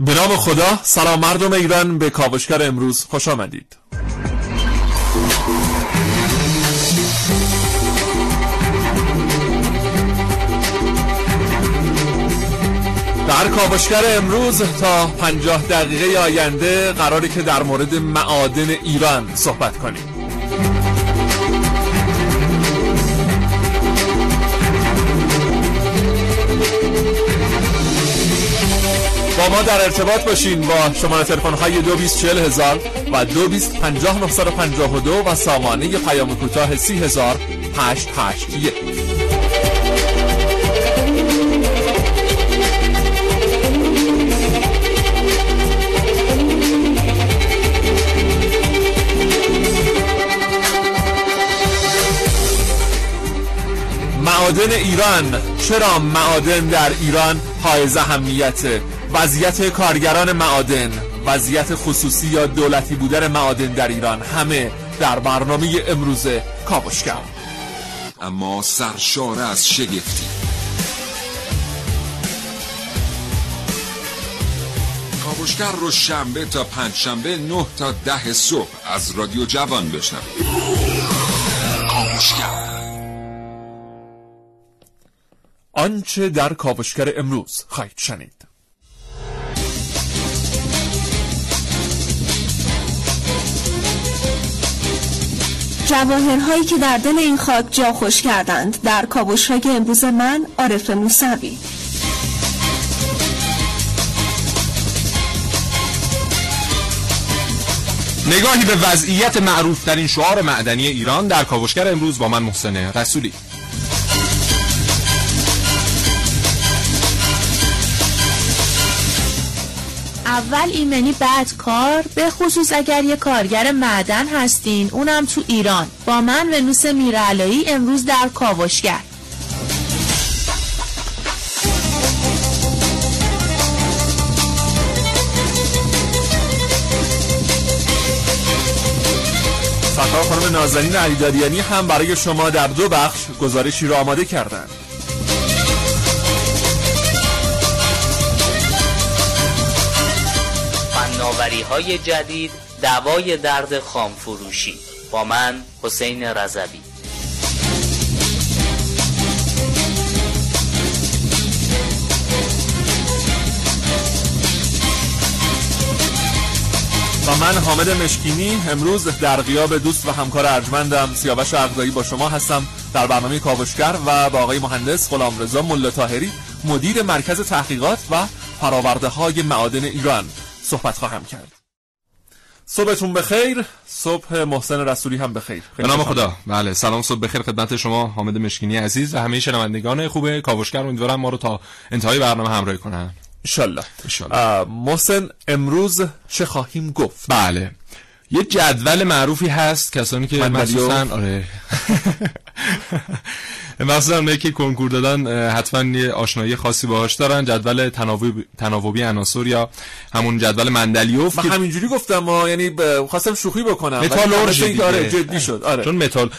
به نام خدا سلام مردم ایران به کاوشگر امروز خوش آمدید. در کاوشگر امروز تا پنجاه دقیقه آینده قراری که در مورد معادن ایران صحبت کنیم. با ما در ارتباط باشین با شماره تلفن های دو بیست چهل هزار و دو بیست پنجاه نفسد و سامانه پیام کوتاه سی هزار هشت هشت یک. معادن ایران چرا معادن در ایران های اهمیته وضعیت کارگران معادن وضعیت خصوصی یا دولتی بودن معادن در ایران همه در برنامه امروز کاوشگر. اما سرشار از شگفتی. کاوشگر رو شنبه تا پنج شنبه نه تا ده صبح از رادیو جوان بشنوید. کاوشگر. آنچه در کاوشگر امروز خواهید شنید. جواهرهایی که در دل این خاک جا خوش کردند. در کاوش های امروز من عارف موسوی. نگاهی به وضعیت معروف در این شعار معدنی ایران در کاوشگر امروز با من محسن رسولی. اول ایمنی بعد کار به خصوص اگر یه کارگر معدن هستین اونم تو ایران. با من ونوس میرعلایی امروز در کاوشگر. خانم نازنین علیدادیانی هم برای شما در دو بخش گزارشی را آماده کردند. فناوری های جدید دوای درد خام فروشی با من حسین رضوی. و من حامد مشکینی امروز در غیاب دوست و همکار ارجمندم سیاوش عقدایی با شما هستم در برنامه کاوشگر و با آقای مهندس غلام رضا ملا مدیر مرکز تحقیقات و فراورده های معادن ایران. صحبت خواهم کرد. صبحتون بخیر. صبح محسن رسولی هم بخیر. به نام خدا. بله سلام صبح بخیر خدمت شما حامد مشکینی عزیز و همه شنوندگان خوب کاوشگر. امیدوارم ما رو تا انتهای برنامه همراهی کنن. انشالله محسن امروز چه خواهیم گفت؟ بله. یه جدول معروفی هست کسانی که مخصوصا آره. مثلا اونایی که کنکور دادن حتما یه آشنایی خاصی باهاش دارن. جدول تناوبی تناوبی عناصر یا همون جدول مندلیوف من همینجوری گفتم ما یعنی خواستم شوخی بکنم متالورژی آره جدی شد. آره. چون متال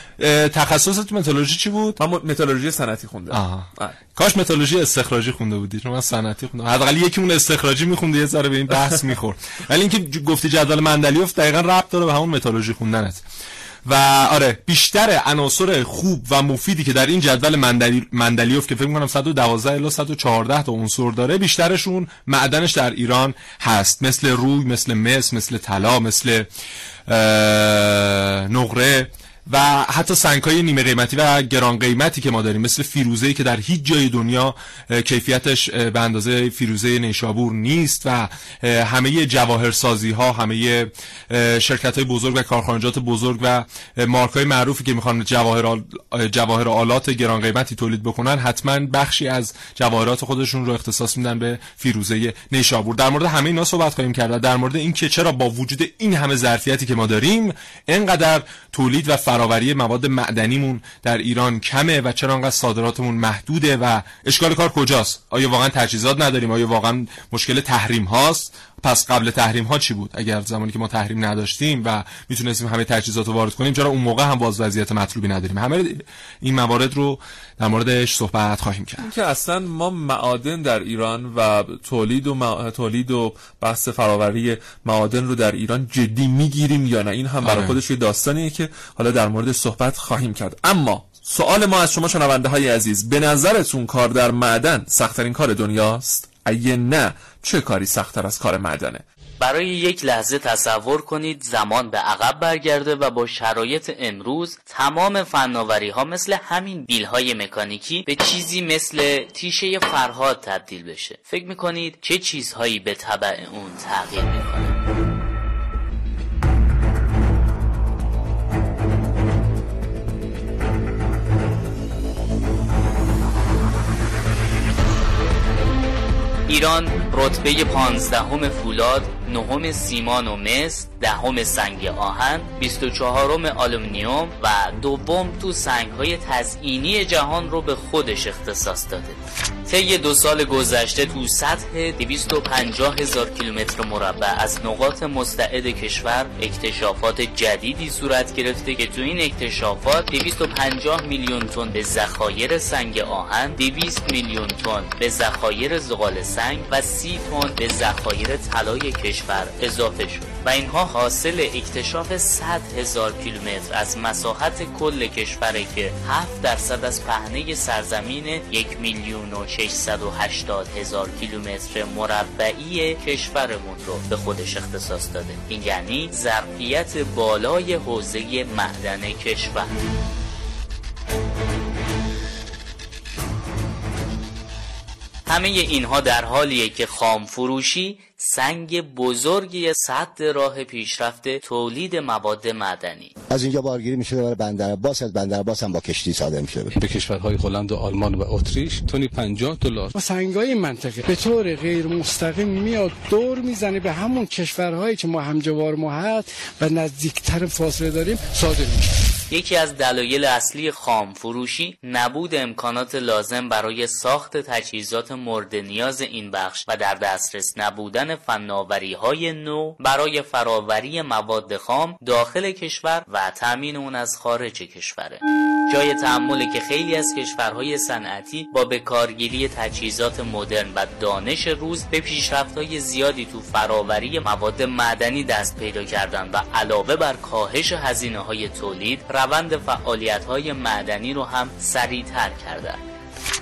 تخصصت متالورژی چی بود؟ من متالورژی صنعتی خوندم. آه. کاش متالورژی استخراجی خونده بودی. چون من صنعتی خوندم. حداقل یکی اون استخراجی میخوندی یه ذره به این بحث می‌خورد. ولی اینکه گفتی جدول مندلیوف دقیقاً ربط داره به همون متالورژی خوندنت. و آره بیشتر عناصر خوب و مفیدی که در این جدول مندلی... مندلیوف که فکر می‌کنم 112 الی 114 تا عنصر داره بیشترشون معدنش در ایران هست. مثل روی مثل مس مثل طلا مثل نقره. و حتی سنگ های نیمه قیمتی و گران قیمتی که ما داریم مثل فیروزه که در هیچ جای دنیا کیفیتش به اندازه فیروزه نیشابور نیست و همه جواهرسازی ها همه شرکت های بزرگ و کارخانجات بزرگ و مارک های معروفی که می‌خوان جواهر جواهر آلات گران قیمتی تولید بکنن حتما بخشی از جواهرات خودشون رو اختصاص میدن به فیروزه نیشابور. در مورد همه اینا صحبت خواهیم کرد در مورد اینکه چرا با وجود این همه ظرفیتی که ما داریم اینقدر تولید و فراوری مواد معدنیمون در ایران کمه و چرا انقدر صادراتمون محدوده و اشکال کار کجاست؟ آیا واقعا تجهیزات نداریم؟ آیا واقعا مشکل تحریم هاست؟ پس قبل تحریم ها چی بود؟ اگر زمانی که ما تحریم نداشتیم و می‌تونستیم همه تجهیزات رو وارد کنیم چرا اون موقع هم باز وضعیت مطلوبی نداریم؟ همه این موارد رو در موردش صحبت خواهیم کرد. که اصلا ما معادن در ایران و تولید و تولید و بحث فراوری معادن رو در ایران جدی می‌گیریم یا نه؟ این هم برای آره. خودش یه داستانیه که حالا در مورد صحبت خواهیم کرد. اما سوال ما از شما شنونده های عزیز به نظرتون کار در معدن سختترین کار دنیاست؟ اگه نه چه کاری سختتر از کار معدنه برای یک لحظه تصور کنید زمان به عقب برگرده و با شرایط امروز تمام فناوری ها مثل همین بیل های مکانیکی به چیزی مثل تیشه فرهاد تبدیل بشه. فکر می‌کنید چه چیزهایی به طبع اون تغییر می‌کنه؟ ایران رتبه پانزدهم فولاد نهم سیمان و مس دهم سنگ آهن 24 آلومینیوم و دوم تو سنگ های تزئینی جهان رو به خودش اختصاص داده. طی دو سال گذشته تو سطح 250 هزار کیلومتر مربع از نقاط مستعد کشور اکتشافات جدیدی صورت گرفته که تو این اکتشافات 250 میلیون تن به ذخایر سنگ آهن 200 میلیون تن به ذخایر زغال سنگ و 30 تن به ذخایر طلای کشور اضافه شد و اینها حاصل اکتشاف 100 هزار کیلومتر از مساحت کل کشوره که 7 درصد از پهنه سرزمین یک میلیون و 680 هزار کیلومتر مربعی کشورمون رو به خودش اختصاص داده. این یعنی ظرفیت بالای حوزه معدن کشور. همه اینها در حالیه که خام فروشی سنگ بزرگی صد راه پیشرفت تولید مواد معدنی. از اینجا بارگیری میشه برای بندر باس از بندر باس هم با کشتی صادر میشه به کشورهای هلند و آلمان و اتریش تونی 50 دلار. سنگای منطقه به طور غیر مستقیم میاد دور می‌زنه به همون کشورهایی که ما همجوار ما هست و نزدیکتر فاصله داریم صادر میشه. یکی از دلایل اصلی خام فروشی نبود امکانات لازم برای ساخت تجهیزات مورد نیاز این بخش و در دسترس نبودن فناوری های نو برای فراوری مواد خام داخل کشور و تامین اون از خارج کشوره. جای تعمله که خیلی از کشورهای صنعتی با بکارگیری تجهیزات مدرن و دانش روز به پیشرفت‌های زیادی تو فراوری مواد معدنی دست پیدا کردن و علاوه بر کاهش هزینه های تولید روند فعالیت های معدنی رو هم سریعتر کردن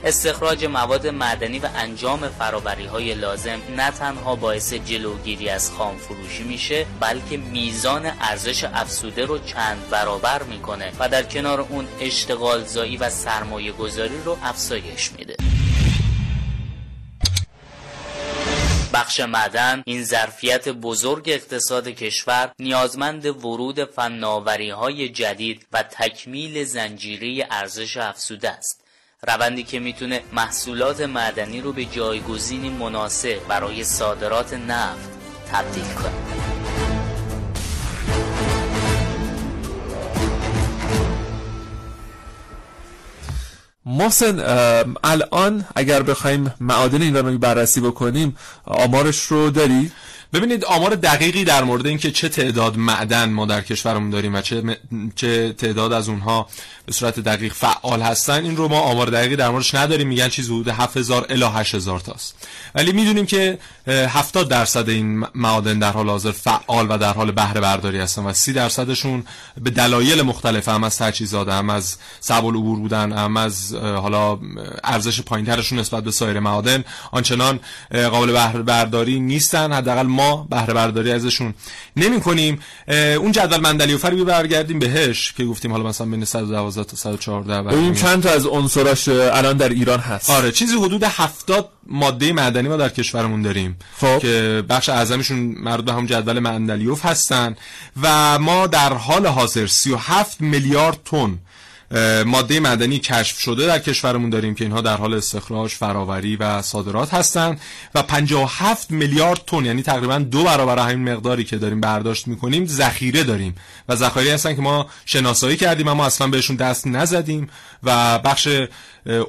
استخراج مواد معدنی و انجام فراوری های لازم نه تنها باعث جلوگیری از خام فروشی میشه بلکه میزان ارزش افسوده رو چند برابر می‌کنه و در کنار اون اشتغال زایی و سرمایه گذاری رو افزایش میده. بخش معدن این ظرفیت بزرگ اقتصاد کشور نیازمند ورود فناوری های جدید و تکمیل زنجیره ارزش افزوده است. روندی که می‌تونه محصولات معدنی رو به جایگزینی مناسب برای صادرات نفت تبدیل کنه. محسن الان اگر بخوایم معادن این رو بررسی بکنیم آمارش رو داری؟ ببینید آمار دقیقی در مورد اینکه چه تعداد معدن ما در کشورمون داریم و چه, چه تعداد از اونها به صورت دقیق فعال هستن. این رو ما آمار دقیقی در موردش نداریم. میگن چیز حدود 7000 الی 8000 تاست. ولی می‌دونیم که 70 درصد این معادن در حال حاضر فعال و در حال بهره برداری هستن و 30 درصدشون به دلایل مختلف هم از تجهیزات هم از صعب العبور بودن هم از حالا ارزش پایینترشون نسبت به سایر معادن آنچنان قابل بهره برداری نیستن. حداقل ما بهره برداری ازشون نمی کنیم اون جدول مندلیوفر رو برگردیم بهش که گفتیم حالا مثلا بین 112 تا 114 ببین چند تا از عنصراش الان در ایران هست آره چیزی حدود 70 ماده معدنی ما در کشورمون داریم خب. که بخش اعظمشون مربوط به هم جدول مندلیوف هستن و ما در حال حاضر 37 میلیارد تن ماده معدنی کشف شده در کشورمون داریم که اینها در حال استخراج فراوری و صادرات هستند و 57 میلیارد تن یعنی تقریبا دو برابر همین مقداری که داریم برداشت می‌کنیم ذخیره داریم. و ذخایر هستن که ما شناسایی کردیم اما اصلا بهشون دست نزدیم و بخش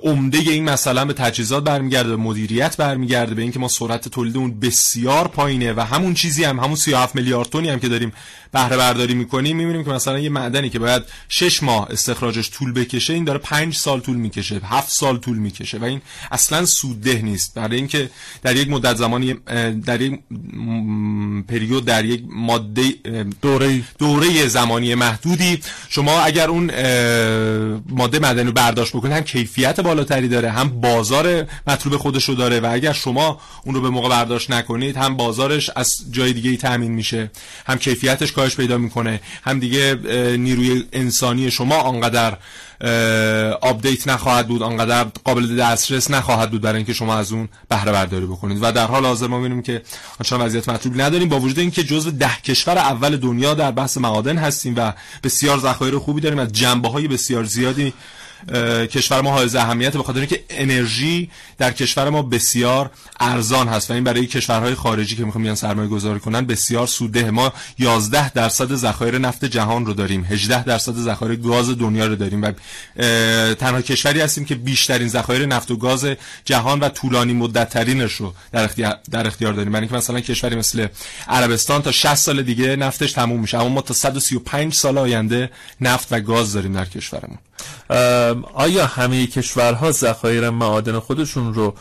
عمده این مثلا به تجهیزات برمیگرده به مدیریت برمیگرده به اینکه ما سرعت تولیدمون بسیار پایینه و همون چیزی هم همون 37 میلیارد تنی هم که داریم بهره برداری می‌کنیم می‌بینیم که مثلا یه معدنی که باید 6 ماه استخراجش طول بکشه این داره 5 سال طول می‌کشه 7 سال طول می‌کشه و این اصلا سودده نیست. برای اینکه در یک مدت زمانی در یک پریود در یک ماده دوره دوره زمانی محدودی شما اگر اون ماده معدنی رو برداشت بکنید هم کیفیت بالاتری داره. هم بازار مطلوب خودش رو داره و اگر شما اون رو به موقع برداشت نکنید هم بازارش از جای دیگه تامین میشه هم کیفیتش کاهش پیدا می‌کنه هم دیگه نیروی انسانی شما آنقدر update نخواهد بود آنقدر قابل دسترس نخواهد بود برای اینکه شما از اون بهره برداری بکنید. و در حال حاضر ما می‌بینیم که آنچنان وضعیت مطلوب نداریم با وجود اینکه جزو ده کشور اول دنیا در بحث معادن هستیم و بسیار ذخایر خوبی داریم از جنبه های بسیار زیادی کشور ما حائز اهمیت به خاطر اینکه انرژی در کشور ما بسیار ارزان هست و این برای کشورهای خارجی که می‌خوان بیان سرمایه گذاری کنن بسیار سوده ما 11 درصد ذخایر نفت جهان رو داریم 18 درصد ذخایر گاز دنیا رو داریم و تنها کشوری هستیم که بیشترین ذخایر نفت و گاز جهان و طولانی مدت ترینش رو در اختیار داریم. یعنی که مثلا کشوری مثل عربستان تا 60 سال دیگه نفتش تموم میشه اما ما تا 135 سال آینده نفت و گاز داریم در کشورمون. آیا همه کشورها ذخایر معادن خودشون رو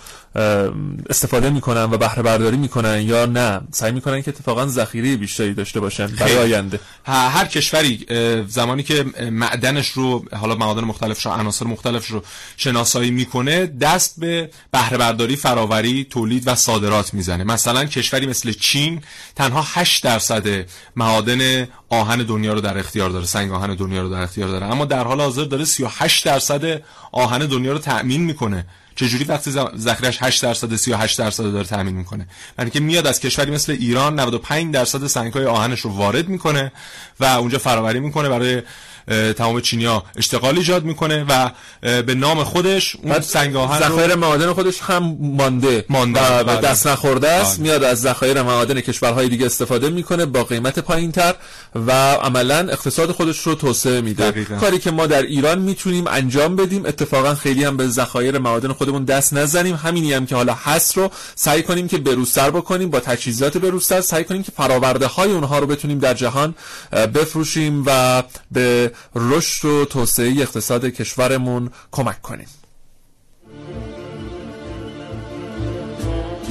استفاده می‌کنن و بهره برداری می‌کنن یا نه؟ سعی می‌کنن که اتفاقا ذخیره بیشتری داشته باشن برای آینده. هر کشوری زمانی که معدنش رو حالا معادن مختلفش رو عناصر مختلفش رو شناسایی می‌کنه دست به بهره برداری فراوری تولید و صادرات می‌زنه. مثلا کشوری مثل چین تنها 8 درصد معادن آهن دنیا رو در اختیار داره سنگ آهن دنیا رو در اختیار داره. اما در حال حاضر داره 38 درصد آهن دنیا رو تأمین می‌کنه. چجوری وقتی ذخیرش 8 درصد 38 درصد داره تامین می‌کنه؟ یعنی که میاد از کشوری مثل ایران 95 درصد سنگ‌های آهنش رو وارد می‌کنه و اونجا فراوری می‌کنه برای تمام چینیا اشتغال ایجاد می‌کنه و به نام خودش اون سنگ آهن ذخایر معادن خودش هم مانده مانده. و بله. دست نخورده است. بله. میاد از ذخایر معادن کشورهای دیگه استفاده می‌کنه با قیمت پایینتر و عملا اقتصاد خودش رو توسعه میده. کاری که ما در ایران می‌تونیم انجام بدیم. اتفاقا خیلی هم به ذخایر معادن خودمون دست نزنیم. همینی هم که حالا هست رو سعی کنیم که بروزتر بکنیم با تجهیزات بروزتر سعی کنیم که فراورده های اونها رو بتونیم در جهان بفروشیم و به رشد و توسعه اقتصاد کشورمون کمک کنیم.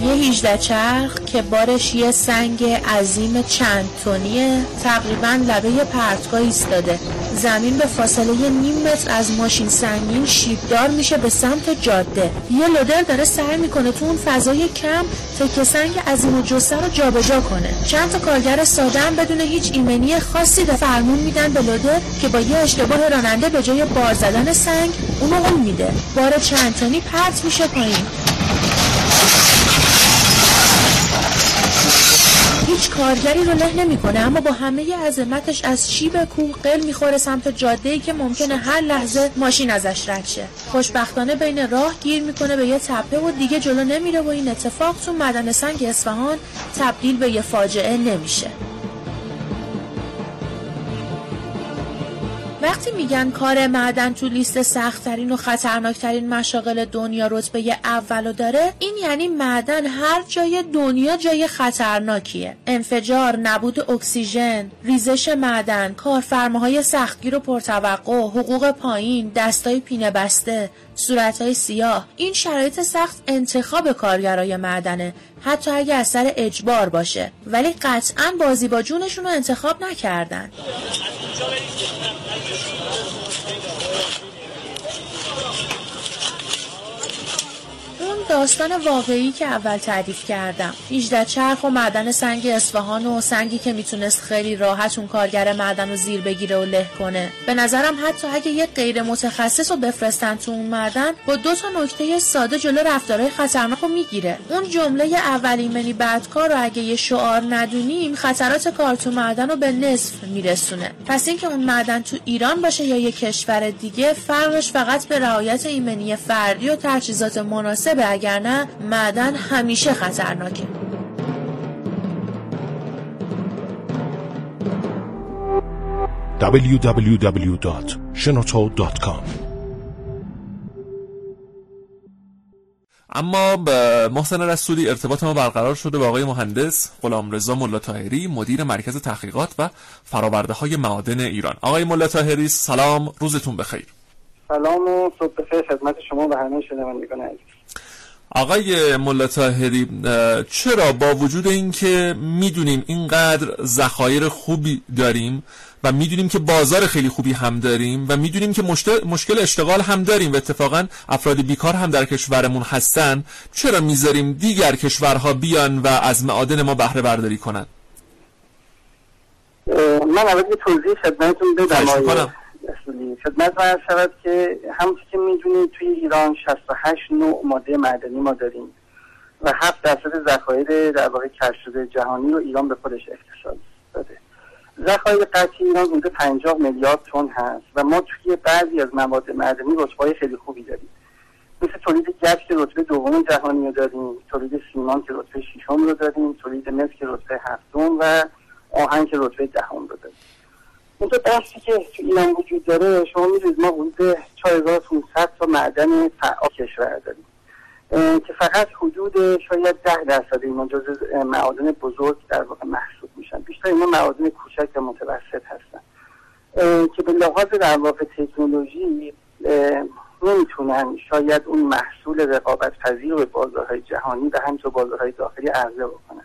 یه 18 چرخ که بارش یه سنگ عظیم چند تونیه تقریبا لبه پرتگاه ایستاده. زمین به فاصله نیم متر از ماشین سنگین شیبدار میشه به سمت جاده. یه لودر داره سعی می‌کنه تو اون فضای کم تکه سنگ عظیم و جسه رو جابجا کنه. چند تا کارگر ساده بدون هیچ ایمنی خاصی ده فرمون میدن به لودر که با یه اشتباه راننده به جای بار زدن سنگ اونو اون میده. بار چند تنی پرت میشه پایین. کارگری رو له نمی‌کنه اما با همه عظمتش از شیب کوه قل می‌خوره سمت جاده که ممکنه هر لحظه ماشین ازش رد شه. خوشبختانه بین راه گیر می‌کنه به یه تپه و دیگه جلو نمیره و این اتفاق تو مدن سنگ اصفهان تبدیل به یه فاجعه نمیشه. وقتی میگن کار معدن تو لیست سختترین و خطرناکترین مشاغل دنیا رتبه اولو داره این یعنی معدن هر جای دنیا جای خطرناکیه. انفجار نبود اکسیژن ریزش معدن کارفرماهای سختگیر و پرتوقع حقوق پایین دستای پینه بسته صورتهای سیاه. این شرایط سخت انتخاب کارگرای معدنه حتی اگه از سر اجبار باشه. ولی قطعا بازی با جونشون رو انتخاب نکردن. داستان واقعی که اول تعریف کردم. 18 چرخ و معدن سنگ اصفهان و سنگی که می‌تونست خیلی راحت اون کارگر معدن رو زیر بگیره و له کنه. به نظرم حتی اگه یه غیر متخصص رو بفرستن تو اون معدن با دو تا نکته ساده جلو رفتارهای خطرناک رو می‌گیره. اون جمله اول ایمنی بعد کار رو اگه یه شعار ندونیم خطرات کار تو معدن رو به نصف میرسونه. پس اینکه اون معدن تو ایران باشه یا یه کشور دیگه فرقش فقط به رعایت ایمنی فردی و تجهیزات مناسبه اگر نه معدن همیشه خطرناکه. www.shenoto.com اما به محسن رسولی ارتباط ما برقرار شده با آقای مهندس غلامرضا ملا طاهری مدیر مرکز تحقیقات و فراورده های معادن ایران. آقای ملا طاهری سلام روزتون بخیر. سلام و صبح بخیر. خدمت شما و همه شنوندگان عزیز. آقای ملا طاهری چرا با وجود اینکه می‌دونیم اینقدر ذخایر خوبی داریم و می‌دونیم که بازار خیلی خوبی هم داریم و می‌دونیم که مشکل اشتغال هم داریم و اتفاقا افراد بیکار هم در کشورمون هستن چرا می‌ذاریم دیگر کشورها بیان و از معادن ما بهره برداری کنن؟ من اول توضیح خدمتتون بدم خدمت من شود که همونطور که می‌دونید توی ایران 68 نوع ماده معدنی ما داریم و 7 درصد ذخایر در واقع کشف شده جهانی رو ایران به خودش اختصاص داده. ذخایر قطعی ایران حدود 50 میلیارد تن هست و ما توی بعضی از مواد معدنی رتبه خیلی خوبی داریم. مثل تولید گچ که رتبه دوم جهانی رو داریم تولید سیمان که رتبه ششم رو داریم تولید مس که رتبه هفتم و آهن که رتبه دهم رو داریم. اون تو بحثی که تو ایران وجود داره شما می‌دونید ما حدود 4500 تا معدن فعال کشور داریم. که فقط حدود شاید ده درصد اینا جز معادن بزرگ در واقع محسوب میشن. بیشتر اینا معادن کوچک و متوسط هستن. که به لحاظ در واقع تکنولوژی نمی‌تونن شاید اون محصول رقابت پذیر به بازارهای جهانی و همینطور بازارهای داخلی عرضه بکنن.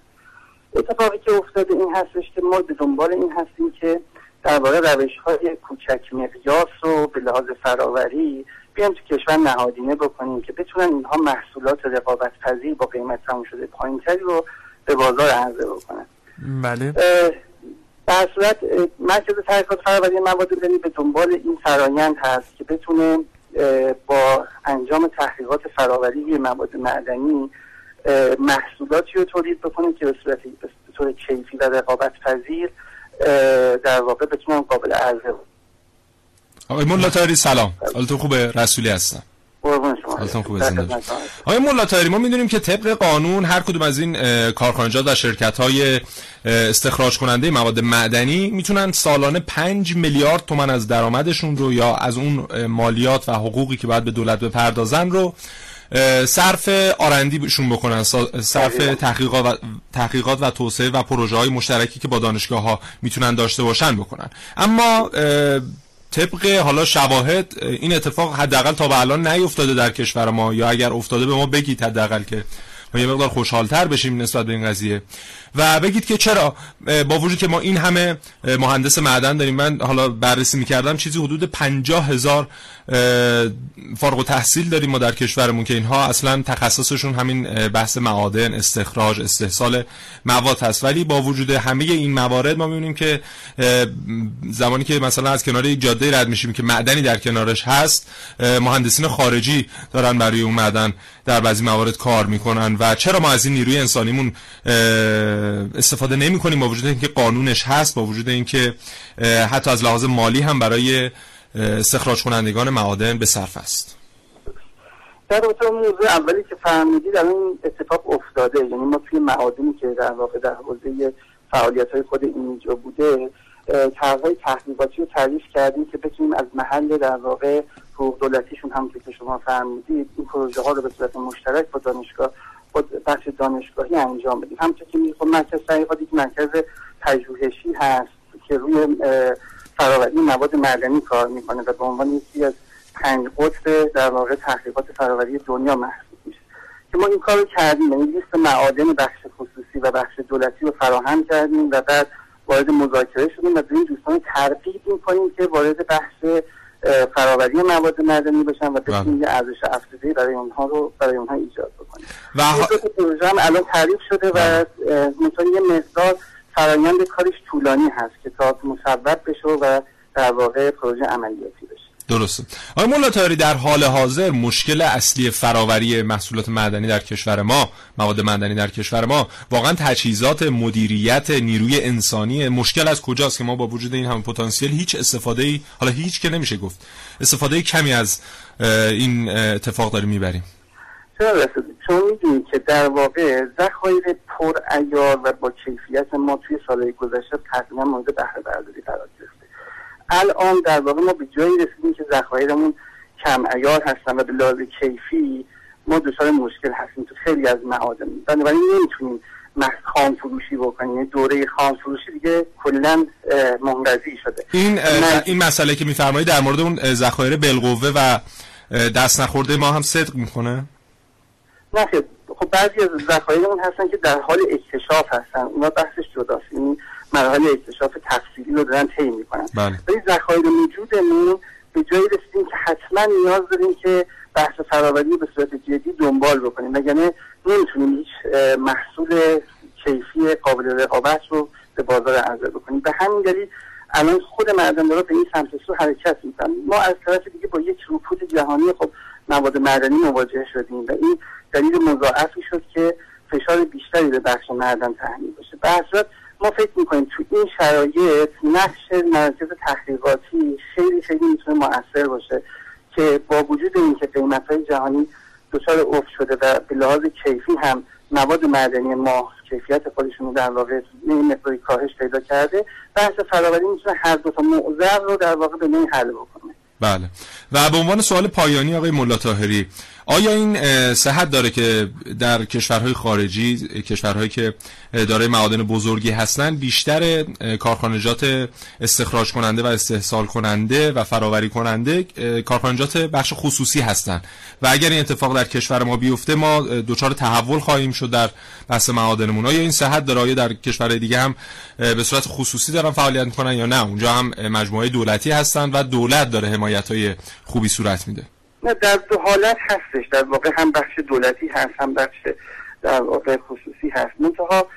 اتفاقی که افتاده این هستش که ما به دنبال این هستیم که در واقع روش های کوچک مقیاس رو به لحاظ فراوری بیان تو کشور نهادینه بکنیم که بتونن اینها محصولات رقابت پذیر با قیمت تموم شده پایینتری رو به بازار عرضه بکنن. بله. در صورت مرکز تحقیقات فراوری مواد بنی به دنبال این فرایند هست که بتونه با انجام تحقیقات فراوری مواد معدنی محصولاتی رو تولید بکنه که به صورت به طور کیفی و رقابت پذیر در واقع بتونن قابل عرضه آقای مولا تاری سلام. حالتون خوبه؟ رسولی هستم. حالتون خوبه زنده آقای مولا تاری ما می‌دونیم که طبق قانون هر کدوم از این کارخانجات و شرکت های استخراج کننده مواد معدنی می‌تونن سالانه 5 میلیارد تومن از درآمدشون رو یا از اون مالیات و حقوقی که باید به دولت بپردازن رو صرف آرندی بشون بکنن صرف تحقیقات و, تحقیقات و توسعه و پروژه های مشترکی که با دانشگاه ها می‌تونن داشته باشن بکنن. اما طبق حالا شواهد این اتفاق حداقل تا به الان نیفتاده در کشور ما یا اگر افتاده به ما بگید حداقل که ما یه مقدار خوشحالتر بشیم نسبت به این قضیه. و بگید که چرا؟ با وجود که ما این همه مهندس معدن داریم من حالا بررسی می‌کردم چیزی حدود پنجاه هزار فارغ و تحصیل داریم ما در کشورمون که اینها اصلا تخصصشون همین بحث معادن استخراج استحصال مواد هست. ولی با وجود همه این موارد ما می‌بینیم که زمانی که مثلا از کنار جاده رد میشیم که معدنی در کنارش هست مهندسین خارجی دارن برای اون معدن در بعضی موارد کار می‌کنن و چرا ما از این نیروی انسانیمون استفاده نمی کنیم با وجود اینکه قانونش هست با وجود اینکه حتی از لحاظ مالی هم برای استخراج کنندگان معادن به صرف است. در رابطه موضوع اولی که فرمودید الان اتفاق افتاده یعنی ما توی معادنی که در واقع در حوزه فعالیت های خود اینجا بوده طرحهای تحقیقاتی رو تعریف کردیم که بتونیم از محل در واقع حقوق دولتیشون هم که شما فرمودید این پروژه ها رو به صورت مشترک با دانشگاه با بخش دانشگاهی انجام بدیم. همچنین که می‌خوام مرکز تحقیقات یک مرکز پژوهشی هست که روی فراوری مواد معدنی کار می‌کنه و به عنوان یکی از پنج قطب در واقع تحقیقات فراوری دنیا محسوب میشه. که ما این کار رو کردیم یعنی لیست معادن بخش خصوصی و بخش دولتی رو فراهم کردیم و بعد وارد مذاکره شدیم و به این دوستان ترغیب می‌کنیم که وارد بخش فراوری مواد معدنی باشن و بتونیم یه ارزش افزوده برای اونها رو برای اونها ایجاد بکنیم. و ها... پروژه هم الان تعریف شده و مثلا یه مقدار فرایند کارش طولانی هست که تا مصوب بشه و در واقع پروژه عملیاتی بشه. درسته. آقای مولا در حال حاضر مشکل اصلی فراوری محصولات معدنی در کشور ما مواد معدنی در کشور ما واقعا تجهیزات مدیریت نیروی انسانی مشکل از کجاست که ما با وجود این همه پتانسیل هیچ استفاده ای حالا هیچ که نمیشه گفت استفاده کمی از این اتفاق داریم می‌بریم. چون می‌دونید که در واقع ذخایر پر ایار و با کیفیت ما توی سالهای گذشته تقریبا مورد بهره برداری قرار گرفته. الان در واقع ما به جایی رسیدیم که ذخایرمون کم ایار هستن و به لحاظ کیفی ما دچار مشکل هستیم تو خیلی از معادن. بنابراین نمی‌تونیم خام فروشی بکنیم. دوره خام فروشی دیگه کلا منقضی شده. این این مسئله که میفرمایید در مورد اون ذخایر بالقوه و دست نخورده ما هم صدق می‌کنه؟ نه خب بعضی از ذخایرمون هستن که در حال اکتشاف هستن. اونا بحثش جداست. یعنی مراحل اکتشاف تفصیلی رو دارن طی می‌کنن. بله. ولی ذخایر موجودمون به جایی رسیدیم که حتما نیاز داریم که بحث فراوری به صورت جدی دنبال بکنیم. وگرنه نمی‌تونیم هیچ محصول کیفی قابل رقابت رو به بازار عرضه بکنیم. به همین دلیل الان خود معدن به این سمت سو حرکت می‌کنن. ما از طرف دیگه با یک رکود جهانی خب مواد معدنی مواجه شدیم و این دلیل مضاعفی شد که فشار بیشتری به بخش معدن تحمیل بشه. به ما فکر می‌کنیم تو این شرایط نقش مرکز تحقیقاتی خیلی خیلی می‌تونه موثر باشه که با وجود اینکه قیمت های جهانی دچار افت شده و به لحاظ کیفی هم مواد معدنی ما کیفیت خودشون در واقع مقداری کاهش پیدا کرده بحث فراوری می‌تونه هر دو تا معضل رو در واقع به نوعی حل بکنه. بله. و به عنوان سوال پایانی آقای ملا آیا این صحت داره که در کشورهای خارجی کشورهایی که دارای معادن بزرگی هستند بیشتر کارخانجات استخراج کننده و استحصال کننده و فراوری کننده کارخانجات بخش خصوصی هستند و اگر این اتفاق در کشور ما بیفته ما دچار تحول خواهیم شد در بحث معادنمون. آیا این صحت داره؟ آیا در کشورهای دیگه هم به صورت خصوصی دارن فعالیت می‌کنن یا نه؟ اونجا هم مجموعه دولتی هستند و دولت داره حمایت های خوبی صورت میده. نه در دو حالت هستش. در واقع هم بخش دولتی هست هم بخش در واقع خصوصی هست. منتها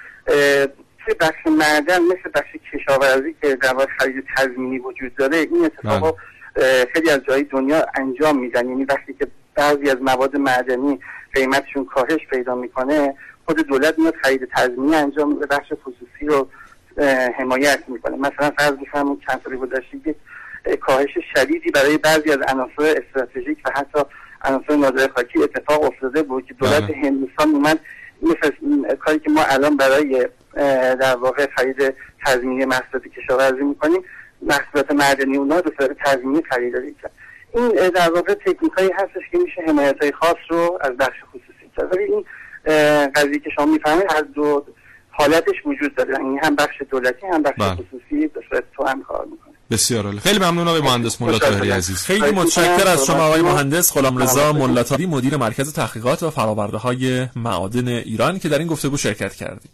توی بخش معدن مثل بخش کشاورزی که در واقع خرید تضمینی وجود داره این اتفاق بله. خیلی از جای دنیا انجام میدن. یعنی وقتی که بعضی از مواد معدنی قیمتشون کاهش پیدا می‌کنه خود دولت میاد خرید تضمینی انجام میده بخش خصوصی رو حمایت می‌کنه. مثلا فرض بفرمایید چند سالی گذشته کاهش شدیدی برای بعضی از عناصر استراتژیک و حتی عناصر نادر خاکی اتفاق افتاده بود که دولت بله. هندوستان اومد. مثل کاری که ما الان برای در واقع خرید تضمینی محصولات کشاورزی می‌کنیم محصولات معدنی اونا به صورت تضمینی خریداری کرد. این در واقع تکنیک هایی هستش که میشه حمایت های خاص رو از بخش خصوصی کرد. ولی این قضیه که شما می‌فهمید از دو حالتش وجود داره. یعنی هم بخش دولتی هم بخش بله. خصوصی به صورت تو هم کار می‌کنه. بسیار عالی. خیلی ممنون آقای مهندس مولا طاهری عزیز. خیلی متشکر از شما آقای مهندس. غلامرضا مولا مدیر مرکز تحقیقات و فرآورده های معادن ایران که در این گفتگو شرکت کردید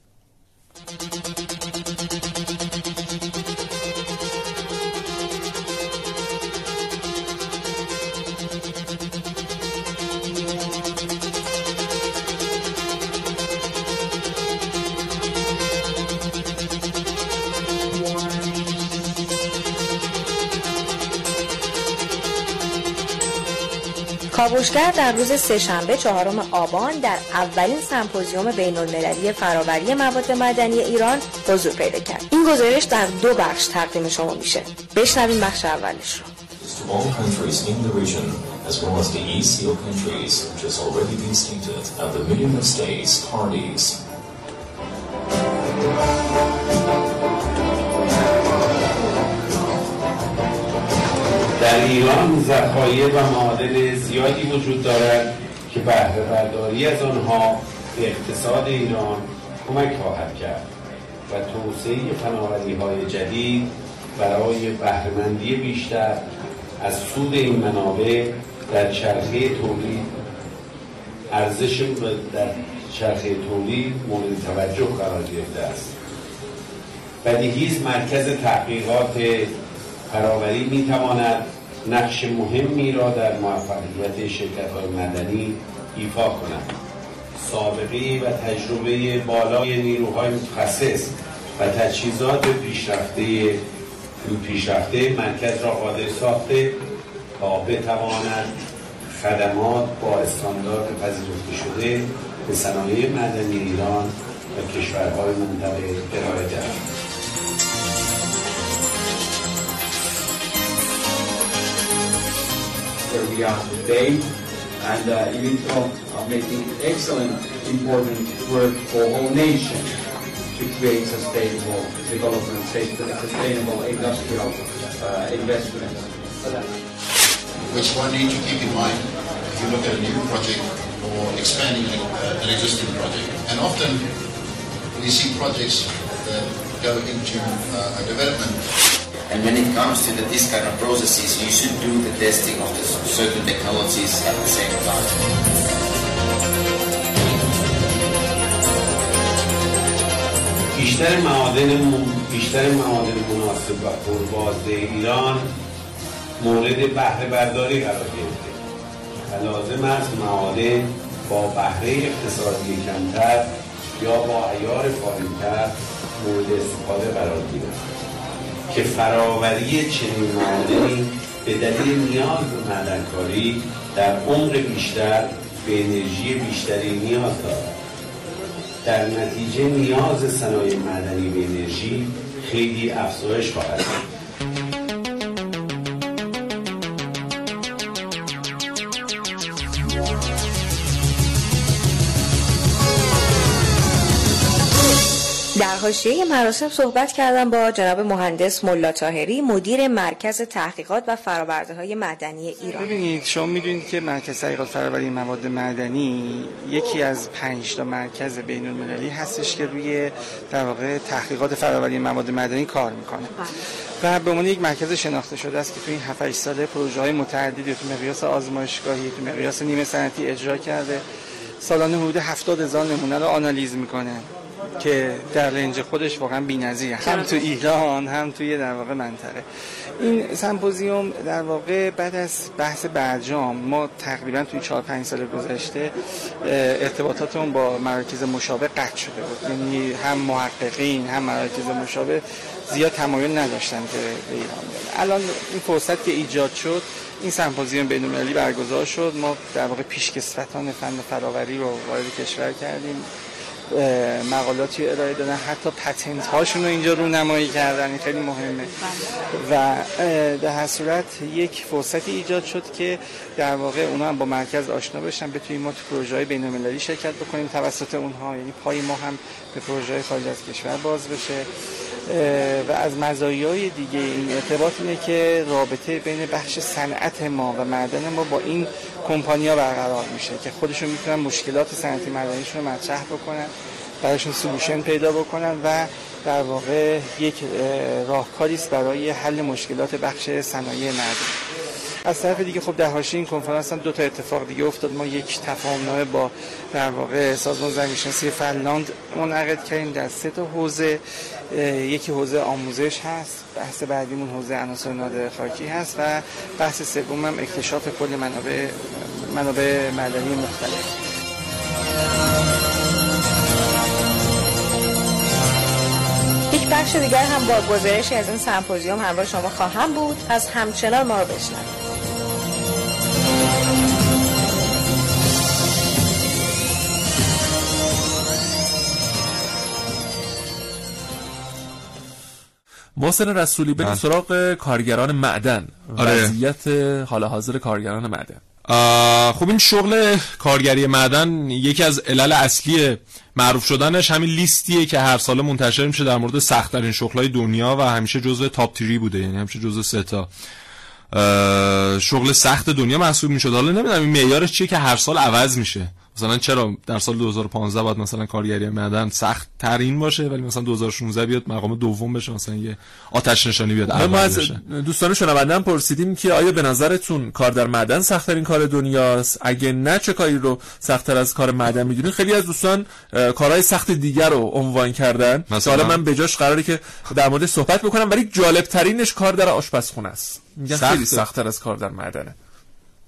کاوشگر در روز سهشنبه چهارم آبان در اولین سمپوزیوم بین المللی فراوری مواد مدنی ایران حضور پیدا کرد. این گزارش در دو بخش تقدیم شما میشه. بشنویم بخش اولش رو. As well as the ECO countries, which has already been stated at the Million of States parties. در ایران ذخایر و معادن زیادی وجود دارد که بهره برداری از آنها به اقتصاد ایران کمک خواهد کرد و توسعه فناوری های جدید برای بهرهمندی بیشتر از سود این منابع در چرخه تولید ارزش در چرخه تولید مورد توجه قرار گرفته است. بدیهیز مرکز تحقیقات فراوری می تواند نقش مهمی را در موفقیت شرکت های مدنی ایفا کنند سابقه و تجربه بالای نیروهای متخصص و تجهیزات پیشرفته پیشرفته مرکز را قادر ساخته تا بتواند خدمات با استاندارد پذیرفته شده به صنایع مدنی ایران و کشورهای منطقه ارائه دهد. Where we are today and uh, of making excellent, important work for all nations to create sustainable development, sustainable industrial uh, investments. Which one need to keep in mind if you look at a new project or expanding an existing project. And often we see projects that go into uh, a development and when it comes to the, this kind of processes, you should do the testing of the certain technologies at the same time. بیشتر معادن بیشتر معادن مناسب و پربازده ایران مورد بهره برداری قرار گرفته و لازم است معادن با بهره اقتصادی کمتر یا با عیار پایینتر مورد استفاده قرار گیرد که فراوری چنین معادنی به دلیل نیاز به معدنکاری در عمر بیشتر به انرژی بیشتری نیاز دارد. در نتیجه نیاز صنایع معدنی به انرژی خیلی افزایش خواهد حاشیه مراسم صحبت کردم با جناب مهندس ملا تاهری مدیر مرکز تحقیقات و فرآورده های مدنی ایران. ببینید شما می‌دونید که مرکز تحقیقات فرآوری مواد مدنی یکی از پنج تا مرکز بین المللی هستش که روی در واقع تحقیقات فرآوری مواد مدنی کار می‌کنه. و به عنوان یک مرکز شناخته شده است که تو این 7 ساله پروژه های متعددی تو مقیاس آزمایشگاهی تو مقیاس نیمه سنتی اجرا کرده. سالانه حدود 70 هزار نمونه رو آنالیز می‌کنه. که در رنج خودش واقعا بی‌نظیره. هم تو ایران هم توی در واقع منطقه. این سمپوزیوم در واقع بعد از بحث برجام ما تقریبا توی 4 5 سال گذشته ارتباطاتمون با مراکز مشابه قطع شده بود. یعنی هم محققین هم مراکز مشابه زیاد تمایل نداشتن که به ایران بیان الان این فرصت که ایجاد شد این سمپوزیوم بین المللی برگزار شد. ما در واقع پیشکسوتان فن فراوری رو وارد کشور کردیم. مقالاتی ارائه دادن. حتی پتنت هاشون رو اینجا رو نمایی کردن. این خیلی مهمه. و در هر صورت یک فرصتی ایجاد شد که در واقع اونا هم با مرکز آشنا بشن. بتونیم ما تو پروژه های بین المللی شرکت بکنیم توسط اونها. یعنی پای ما هم به پروژه خارج از کشور باز بشه. و از مزایای دیگه این ارتباط اینه که رابطه بین بخش صنعت ما و معدن ما با این کمپانیا برقرار میشه که خودشون می‌تونن مشکلات صنعتی معدنیشون رو مطرح بکنن براشون سلوشن پیدا بکنن و در واقع یک راهکاری است برای حل مشکلات بخش صنایع معدن. از طرف دیگه خب در حاشیه این کنفرانس هم دو تا اتفاق دیگه افتاد. ما یک تفاهمنامه با در واقع سازمان زمینشناسی فنلاند منعقد کردیم در سه تا حوزه. یکی حوزه آموزش هست بحث بعدیمون حوزه عناصر نادر خاکی هست و بحث سوم هم اکتشاف کل منابع منابع معدنی مختلف. یک بخش دیگر هم با گزارشی از این سمپوزیوم همراه شما خواهم بود از همچنان ما رو بشنوید. محسن رسولی بریم بله. سراغ کارگران معدن. آره. وضعیت حال حاضر کارگران معدن. خب این شغل کارگری معدن یکی از علل اصلی معروف شدنش همین لیستیه که هر سال منتشر میشه در مورد سختترین شغلای دنیا و همیشه جزء تاپ تری بوده یعنی همیشه جزء سه تا. شغل سخت دنیا محسوب می‌شد. حالا نمی‌دونم این معیارش چیه که هر سال عوض میشه. مثلا چرا در سال 2015 باید مثلا کارگری معدن سخت ترین باشه ولی مثلا 2016 بیاد مقام دوم بشه مثلا یه آتش نشانی بیاد ما از دوستان شنونده پرسیدیم که آیا به نظرتون کار در معدن سخت ترین کار دنیاست؟ اگه نه چه کاری رو سختتر از کار معدن می‌دونید؟ خیلی از دوستان کارهای سخت دیگر رو عنوان کردن. مثلا؟ من به جاش قراره که در مورد صحبت بکنم ولی جالب ترینش کار در آشپزخونه است. میگن خیلی سختتر از کار در معدنه.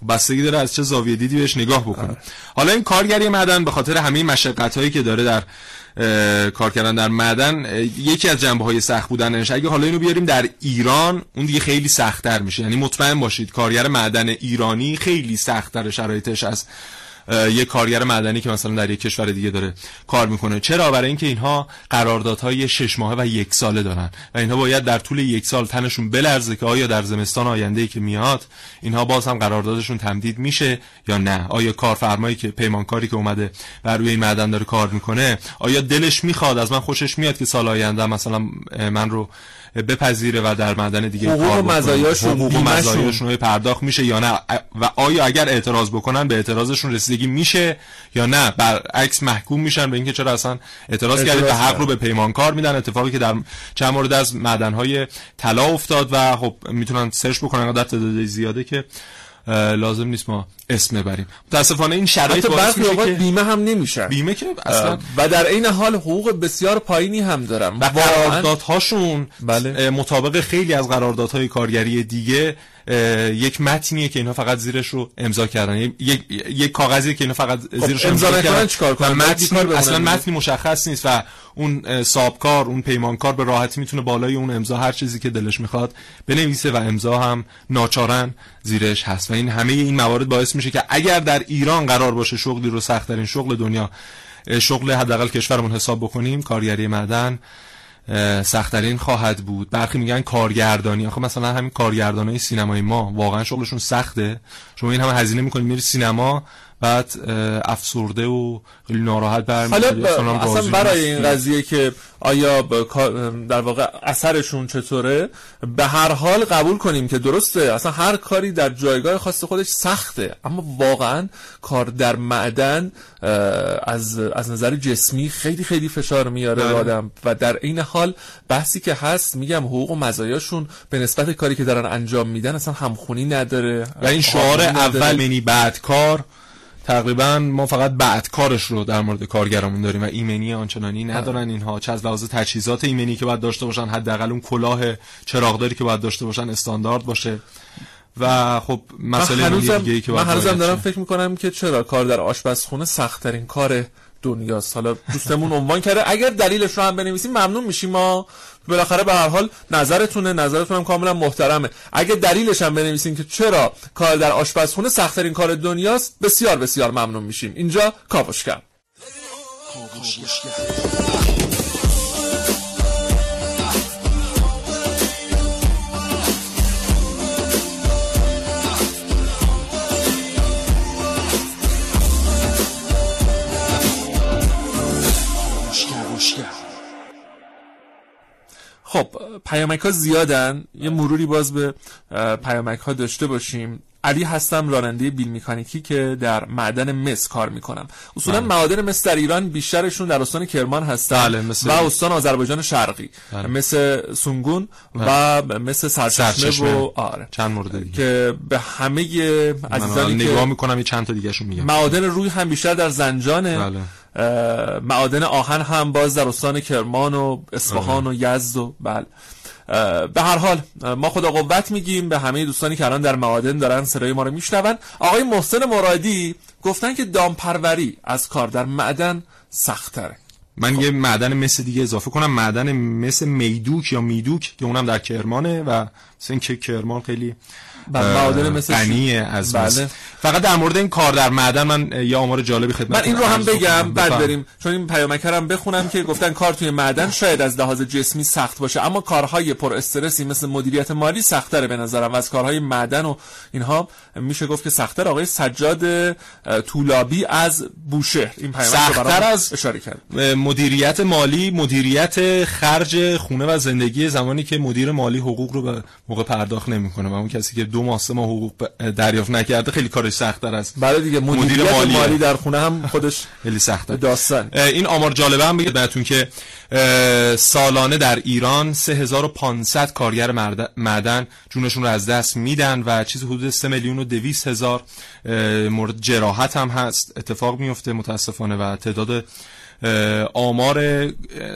بستگی داره از چه زاویه دیدی بهش نگاه بکنه حالا این کارگری معدن به خاطر همه مشقت هایی که داره در کار کردن در معدن یکی از جنبه های سخت بودنش. اگه حالا اینو بیاریم در ایران اون دیگه خیلی سختتر میشه. یعنی مطمئن باشید کارگر معدن ایرانی خیلی سختتر شرایطش از یک کارگر مدنی که مثلا در یک کشور دیگه داره کار می‌کنه. چرا؟ برای اینکه اینها قراردادهای شش ماهه و یک ساله دارن و اینها باید در طول یک سال تنشون بلرزه که آیا در زمستان آینده ای که میاد اینها باز هم قراردادشون تمدید میشه یا نه؟ آیا کارفرمایی که پیمانکاری که اومده بر روی این معدن داره کار می‌کنه آیا دلش می‌خواد؟ از من خوشش میاد که سال آینده مثلا من رو بپذیره و در معدن دیگه حقوق کار مزایاشون حقوق مزایاشون پرداخت میشه یا نه؟ و آیا اگر اعتراض بکنن به اعتراضشون رسیدگی میشه یا نه؟ برعکس محکوم میشن به اینکه چرا اصلا اعتراض کردید به حق رو به پیمانکار میدن. اتفاقی که در چند مورد از معدنهای طلا افتاد و خب می‌تونن سرچ بکنن در تعداد زیاده که لازم نیست ما اسم ببریم. متاسفانه این شرایط باعث میشه که بیمه هم نمیشن. بیمه که اصلا و در این حال حقوق بسیار پایینی هم دارن. و قراردادهاشون بله. مطابق خیلی از قراردادهای کارگری دیگه یک متنیه که اینها فقط زیرش رو امضا کردن. یک یک کاغذی که اینها فقط خب زیرش امضا نکردن چیکار کنن؟ متن اصلا متنی مشخص نیست و اون سابکار اون پیمانکار به راحتی می‌تونه بالای اون امضا هر چیزی که دلش می‌خواد بنویسه و امضا هم ناچارن زیرش هست. و این همه این موارد باعث میشه که اگر در ایران قرار باشه شغلی رو سختترین شغل دنیا شغل حداقل کشورمون حساب بکنیم کارگری معدن سختترین خواهد بود. برخی میگن کارگردانی. آخه مثلا همین کارگردانای سینمای ما واقعا شغلشون سخته. شما این همه هزینه می‌کنید میری سینما بعد افسرده و خیلی ناراحت حالا اصلا برای این قضیه که آیا در واقع اثرشون چطوره به هر حال قبول کنیم که درسته اصلا هر کاری در جایگاه خاص خودش سخته. اما واقعا کار در معدن از از نظر جسمی خیلی خیلی فشار میاره بله. آدم. و در این حال بحثی که هست میگم حقوق و مزایاشون به نسبت کاری که دارن انجام میدن اصلا همخونی نداره. و این شعار اول منی بعد کار تقریبا ما فقط بعد کارش رو در مورد کارگرامون داریم و ایمنی آنچنانی ندارن. اینها چه از لحاظ تجهیزات ایمنی که باید داشته باشن حداقل اون کلاه چراغداری که باید داشته باشن استاندارد باشه. و خب مسئله دیگه ای که من هنوزم دارم فکر می‌کنم که چرا کار در آشپزخونه سختترین کار دنیاست. حالا دوستمون عنوان کرده اگر دلیلش رو هم بنویسیم ممنون میشیم ما. بالاخره به هر حال نظرتونه نظرتون هم کاملا محترمه. اگه دلیلش هم بنویسین که چرا کار در آشپزخونه سختترین کار دنیاست بسیار بسیار ممنون میشیم. اینجا کاوشگر. خب پیامک ها زیادن. یه مروری باز به پیامک ها داشته باشیم. علی هستم راننده بیل میکانیکی که در معدن مس کار می‌کنم. اصولا بله. معادن مس در ایران بیشترشون در استان کرمان هستن بله، و استان آذربایجان شرقی. بله. مثل سونگون و مثل سرچشمه و آره. چند مورد دیگه. که به همه عزیزانی که نگاه می‌کنم یه چند تا دیگه میگم. معادن روی هم بیشتر در زنجانه. بله. معادن آهن هم باز در استان کرمان و اصفهان و یزد و بله. به هر حال ما خدا قوت میگیم به همه دوستانی که الان در معادن دارن صدای ما رو میشنون. آقای محسن مرادی گفتن که دامپروری از کار در معدن سختره من یه معدن مثل دیگه اضافه کنم. معدن مثل میدوک یا میدوک که اونم در کرمانه و مثل که کرمان خیلی معادن مثل غنی از بله. فقط در مورد این کار در معدن من یه آمار جالبی خدمت من این رو هم بگم بعد بریم. چون این پیامکرم بخونم که گفتن کار توی معدن شاید از لحاظ جسمی سخت باشه. اما کارهای پر استرسی مثل مدیریت مالی سختره به نظرم. و از کارهای معدن و اینها میشه گفت که سختتر آقای سجاد طولابی از بوشهر. این سختتر از اشاره کرد. مدیریت مالی مدیریت خرج خونه و زندگی زمانی که مدیر مالی حقوق رو به موقع پرداخت نمی‌کنه و اون کسی که دو ماه سه ماه حقوق دریافت نکرده خیلی کارش سخت‌تر است بله دیگه مدیر مالی در خونه هم خودش خیلی سخته داستان. این آمار جالبه هم بگم که سالانه در ایران 3500 کارگر معدن جونشون رو از دست میدن و چیز حدود 3 میلیون و 200 هزار مورد جراحت هم هست. اتفاق میفته متاسفانه و تعداد آمار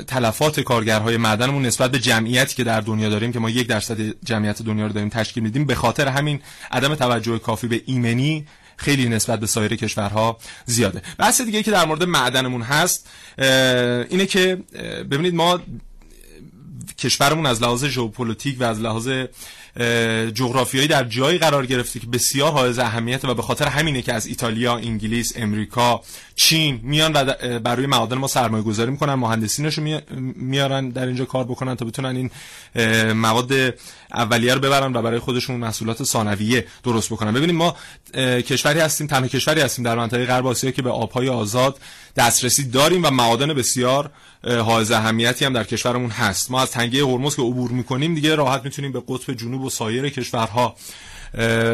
تلفات کارگرهای معدنمون نسبت به جمعیتی که در دنیا داریم که ما یک درصد جمعیت دنیا رو داریم تشکیل میدیم به خاطر همین عدم توجه کافی به ایمنی خیلی نسبت به سایر کشورها زیاده. بحث دیگه که در مورد معدنمون هست اینه که ببینید ما کشورمون از لحاظ ژئوپلیتیک و از لحاظ جغرافیایی در جایی قرار گرفته که بسیار حائز اهمیت و به خاطر همینه که از ایتالیا، انگلیس، امریکا، چین میان و برای معادن ما سرمایه گذاری می‌کنن مهندسینشو میارن در اینجا کار بکنن تا بتونن این مواد اولیه رو ببرن و برای خودشون محصولات ثانویه درست بکنن. ببینیم ما کشوری هستیم تنها کشوری هستیم در منطقه غرب آسیا که به آبهای آزاد دسترسی داریم و معادن بسیار حائز اهمیتی هم در کشورمون هست. ما از تنگه هرمز که عبور می‌کنیم دیگه راحت می‌تونیم به قطب جنوب و سایر کشورها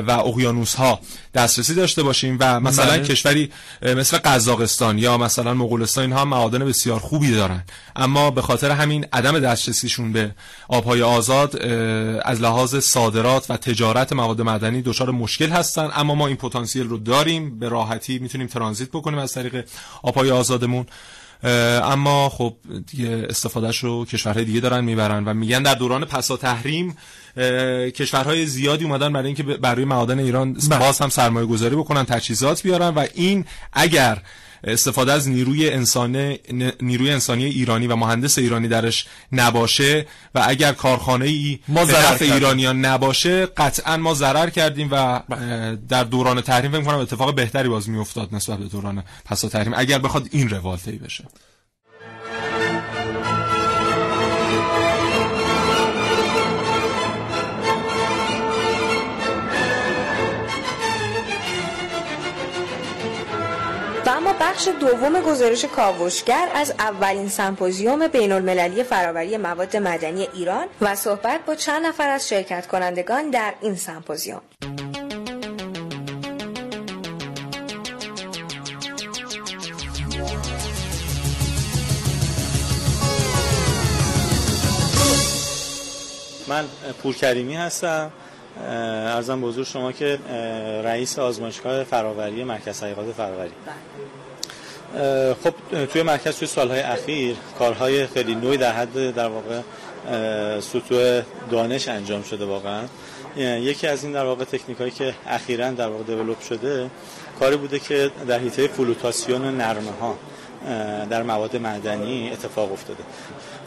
و اقیانوس ها دسترسی داشته باشیم و مثلا بله. کشوری مثل قزاقستان یا مثلا مغولستان اینها معادن بسیار خوبی دارن. اما به خاطر همین عدم دسترسیشون به آبهای آزاد از لحاظ صادرات و تجارت مواد معدنی دچار مشکل هستن. اما ما این پتانسیل رو داریم. به راحتی می‌تونیم ترانزیت بکنیم از طریق آبهای آزادمون. اما خب دیگه استفادهش رو کشورهای دیگه دارن می‌برن و میگن در دوران پسا تحریم کشورهای زیادی اومدن برای اینکه برای معادن ایران بله. باز هم سرمایه گذاری بکنن تجهیزات بیارن و این اگر استفاده از نیروی انسانی نیروی انسانی ایرانی و مهندس ایرانی درش نباشه و اگر کارخانه ای ما طرف ایرانیان نباشه قطعا ما ضرر کردیم و بله. در دوران تحریم فکر کنم اتفاق بهتری باز میافتاد نسبت به دوران پسا تحریم اگر بخواد این روالته ای بشه بخش دوم گزارش کاوشگر از اولین سمپوزیوم بین المللی فراوری مواد مدنی ایران و صحبت با چند نفر از شرکت کنندگان در این سمپوزیوم. من پور کریمی هستم ارزم بزرگ شما که رئیس آزمایشگاه فراوری مرکز حقیقات فراوری. خب توی مرکز توی سالهای اخیر کارهای خیلی نوعی در حد در واقع سطوح دانش انجام شده واقعا. یکی از این در واقع تکنیک هایی که اخیرا در واقع دیولپ شده کاری بوده که در حیطه فلوتاسیون نرمه ها در مواد معدنی اتفاق افتاده.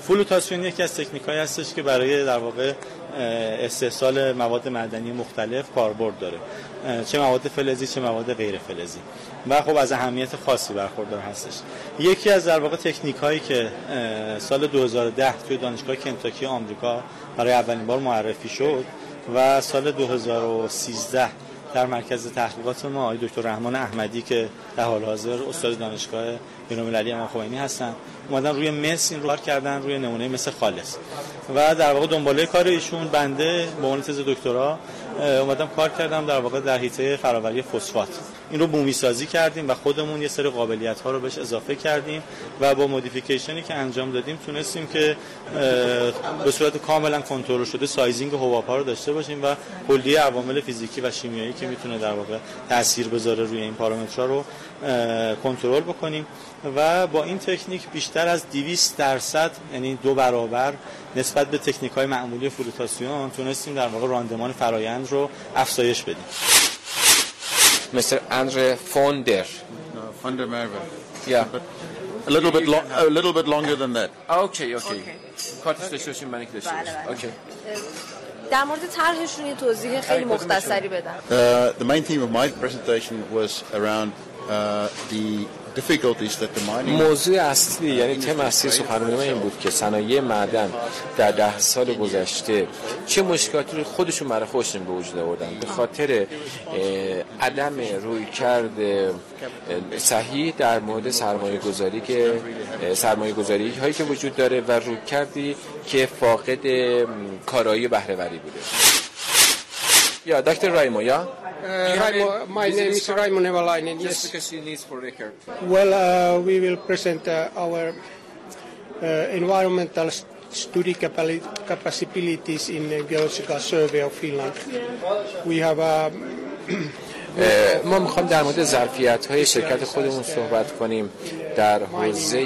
فلوتاسیون یکی از تکنیک های هستش که برای در واقع استحصال مواد معدنی مختلف کاربرد داره. چه مواد فلزی چه مواد غیر فلزی. و خب از اهمیت خاصی برخوردار هستش. یکی از در واقع تکنیک هایی که سال 2010 توی دانشگاه کنتاکی آمریکا برای اولین بار معرفی شد و سال 2013 در مرکز تحقیقات ما آقای دکتر رحمان احمدی که در حال حاضر استاد دانشگاه بین‌المللی امام خمینی هستن. اومدن روی مس این رو کردن روی نمونه مثل خالص. و در واقع دنباله کار ایشون بنده به عنوان تز دکترا اومدم کار کردم در واقع در حیطه فراوری فسفات. این رو بومی سازی کردیم و خودمون یه سری قابلیت ها رو بهش اضافه کردیم و با modification ی که انجام دادیم تونستیم که به صورت کاملا کنترل شده sizing ها رو داشته باشیم و کلیه عوامل فیزیکی و شیمیایی که می‌تونه در واقع تاثیر بذاره روی این پارامترها رو کنترل بکنیم. و با این تکنیک بیشتر از 200 درصد یعنی دو برابر نسبت به تکنیک های معمولی فلوتاسیون تونستیم در واقع راندمان فرایند رو افزایش بدیم Mr. Andre Fonder. No, Fonder Merver. Yeah. But a little bit lo- a little bit longer than that. Okay, okay. کارتش داشته باشیم من داشته باشیم. Okay. در مورد طرحشون یه توضیح خیلی مختصری بدن. Uh, the main theme of my presentation was around uh, the موضوع اصلی یعنی تم اصلی سخنرانی این بود که صنایع معدن در ده سال گذشته چه مشکلاتی رو خودشون برای خودشون به وجود آوردن به خاطر عدم روی کرد صحیح در مورد سرمایه گذاری که سرمایه گذاری هایی که وجود داره و روی کردی که فاقد کارایی بهرهوری بوده Dr. Raimo, yeah? Uh, Raimo, my name is Raimo Nevalainen. Yes. because he needs for record. Well, uh, we will present uh, our uh, environmental study capabilities in the Geological Survey of Finland. We have um, ما می‌خوام در مورد ظرفیت های شرکت خودمون صحبت کنیم. در حوزه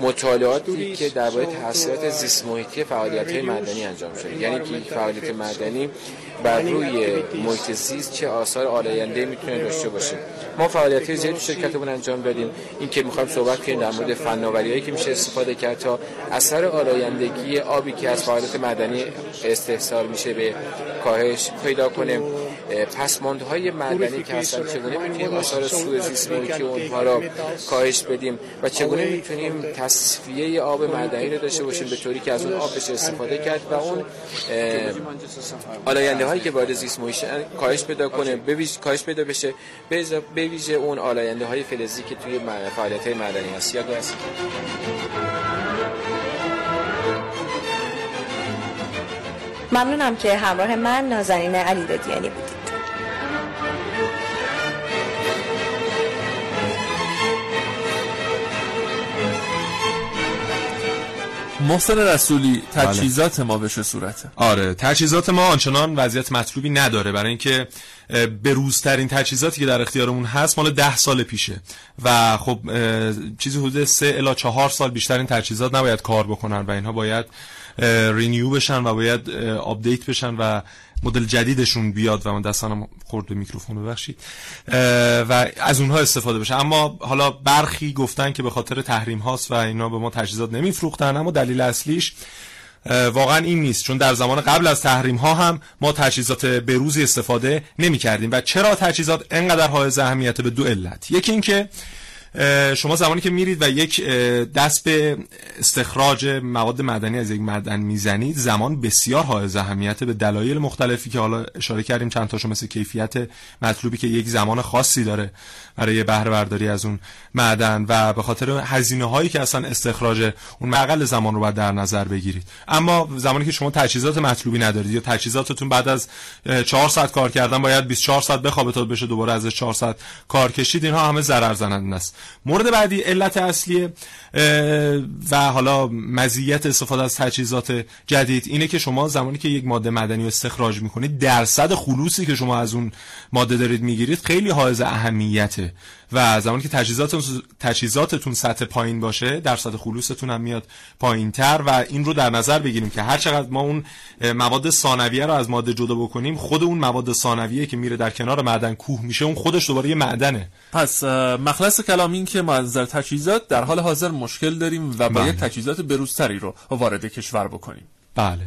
مطالعاتی که درباره تاثیرات زیست محیطی فعالیت های معدنی انجام شده. یعنی که فعالیت معدنی بر روی محیط زیست چه آثار آلاینده می‌تونه داشته باشه. ما فعالیت های زیادی شرکتمون انجام دادیم. این که می‌خوایم صحبت کنیم در مورد فناوریایی که میشه استفاده کرد تا اثر آلایندگی آبی که از فعالیت معدنی استحصال میشه به کاهش پیدا کنه پسماندهای معدنی که هستن چگونه می‌تونیم آثار سوء زیست محیطی اونها را کاهش بدیم و چگونه می‌تونیم تصفیه آب مدنی رو داشته باشیم به طوری که از اون آب بشه استفاده کرد و اون آلاینده هایی که وارد زیست محیطی کاهش پیدا کنه بویژه کاهش پیدا بشه به ویژه اون آلاینده های فلزی که توی فعالیت های مدنی هست. یا گاز ممنونم که همراه من نازنین علی دادیانی بودید. محسن رسولی تجهیزات ما به چه صورته؟ آره تجهیزات ما آنچنان وضعیت مطلوبی نداره. برای اینکه به روزترین تجهیزاتی که در اختیارمون هست مال ده سال پیشه. و خب چیزی حدود سه الا چهار سال بیشتر این تجهیزات نباید کار بکنن و اینها باید renew بشن و باید update بشن و مدل جدیدشون بیاد و من دستانم خورد به میکروفون ببخشید. و از اونها استفاده بشه. اما حالا برخی گفتن که به خاطر تحریم هاست و اینا به ما تجهیزات نمیفروختن اما دلیل اصلیش واقعا این نیست. چون در زمان قبل از تحریم ها هم ما تجهیزات بروزی استفاده نمی کردیم و چرا تجهیزات انقدر های اهمیت به دو علت؟ یکی اینکه شما زمانی که میرید و یک دست به استخراج مواد مدنی از یک معدن می‌زنید زمان بسیار حائز اهمیت به دلایل مختلفی که حالا اشاره کردیم چند تاشو مثل کیفیت مطلوبی که یک زمان خاصی داره برای بهره برداری از اون معدن و به خاطر هزینه هایی که اصلا استخراج اون مقل زمان رو باید در نظر بگیرید. اما زمانی که شما تجهیزات مطلوبی ندارید یا تجهیزاتتون بعد از 4 ساعت کار کردن باید 24 ساعت بخوابه تا بشه دوباره ازش 4 ساعت کار کشید اینها همه ضرر زننده است. مورد بعدی علت اصلی و حالا مزیت استفاده از تجهیزات جدید اینه که شما زمانی که یک ماده مدنی استخراج می‌کنید درصد خلوصی که شما از اون ماده دارید می‌گیرید خیلی حائز اهمیته و زمانی که تجهیزاتتون تجهیزاتتون سطح پایین باشه درصد خلوصتون هم میاد پایینتر و این رو در نظر بگیریم که هر چقدر ما اون مواد ثانویه رو از ماده جدا بکنیم خود اون مواد ثانویه که میره در کنار معدن کوه میشه اون خودش دوباره یه معدنه. پس مخلص کلام این که ما از نظر تجهیزات در حال حاضر مشکل داریم و باید بله. تجهیزات بروزتری رو وارد کشور بکنیم. بله.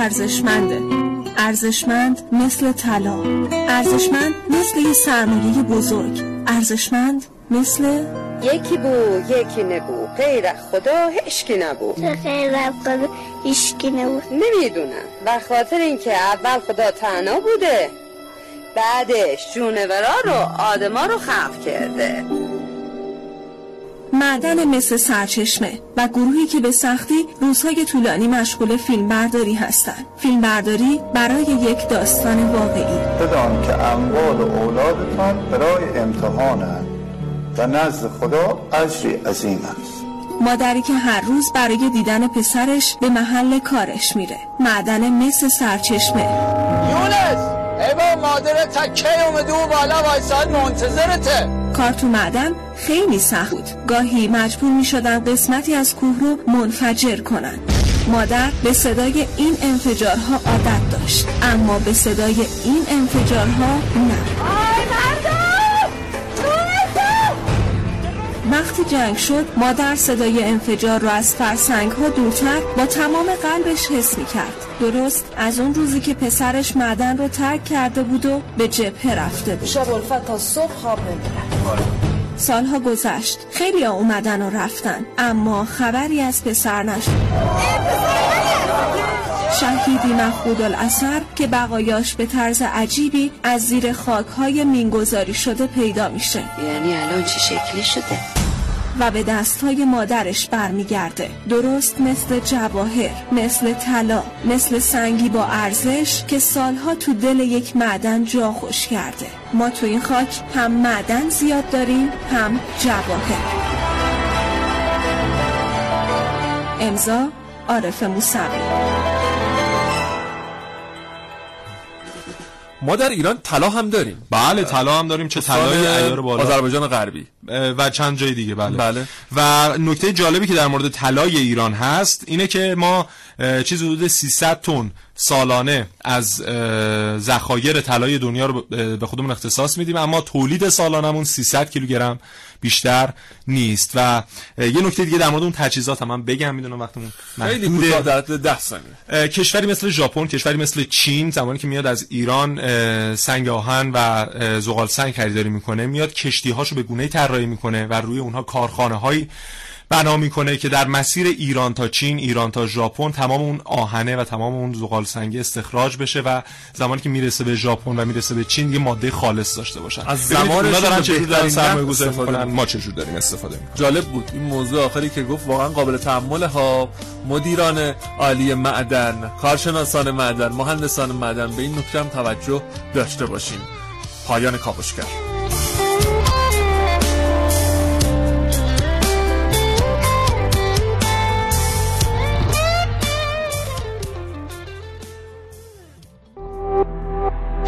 ارزشمنده. ارزشمند مثل طلا. ارزشمند مثل یه سرمایه بزرگ. ارزشمند مثل یکی بو یکی نبو. غیر خدا هشکی نبو. غیر خدا هشکی نبو. نمی‌دونم. و خاطر اینکه اول خدا تنها بوده بعدش جونورا رو آدما رو خلق کرده. معدن مثل سرچشمه و گروهی که به سختی روزهای طولانی مشغول فیلم برداری هستند. فیلم برداری برای یک داستان واقعی. بدان که اموال و اولادتان برای امتحانند و نزد خدا اجری عظیم است. مادری که هر روز برای دیدن پسرش به محل کارش میره. معدن مثل سرچشمه. یونس! ای با مادر تکه اومده و بالا وایساد منتظرته. کار تو معدن خیلی سخت بود. گاهی مجبور می شدن قسمتی از کوه رو منفجر کنن. مادر به صدای این انفجارها عادت داشت اما به صدای این انفجارها نه. وقتی جنگ شد مادر صدای انفجار را از فرسنگ ها دورتر با تمام قلبش حس می کرد درست از اون روزی که پسرش معدن رو ترک کرده بود و به جبهه رفته بود. شب الفت تا صبح خواب سالها گذشت. خیلی ها اومدن و رفتن اما خبری از پسر نشد. شهیدی مخبود الاثر که بقایاش به طرز عجیبی از زیر خاکهای مینگذاری شده پیدا میشه. یعنی الان چه شکلی شده؟ و به دستهای مادرش برمیگرده. درست مثل جواهر مثل طلا مثل سنگی با ارزش که سالها تو دل یک معدن جا خوش کرده. ما تو این خاک هم معدن زیاد داریم هم جواهر. امضا عارف موسوی. ما در ایران طلا هم داریم. بله طلا هم داریم چه طلای عیار بالا. آذربایجان غربی. و چند جای دیگه بله. بله. و نکته جالبی که در مورد طلای ایران هست اینه که ما چیز حدود 300 تن سالانه از ذخایر طلای دنیا رو به خودمون اختصاص میدیم اما تولید سالانمون 300 کیلوگرم بیشتر نیست. و یه نکته دیگه در مورد اون تجهیزات هم من بگم می‌دونم وقتمون خیلی کوتاه در 10 ثانیه. کشوری مثل ژاپن کشوری مثل چین زمانی که میاد از ایران سنگ آهن و زغال سنگ خریداری می‌کنه میاد کشتی هاشو به گونه طراحی می‌کنه و روی اونها کارخانه هایی بنا می‌کنه که در مسیر ایران تا چین ایران تا ژاپن تمام اون آهنه و تمام اون زغال سنگی استخراج بشه و زمانی که می‌رسه به ژاپن و می‌رسه به چین یه ماده خالص داشته باشن. از زمان دارن چه در سرمایه گذاری می‌کنن؟ ما چه داریم استفاده می‌کنیم؟ جالب بود. این موضوع آخری که گفت واقعا قابل تحمل ها. مدیران عالی معدن کارشناسان معدن مهندسان معدن به این نکته هم توجه داشته باشیم. پایان کاوشگر.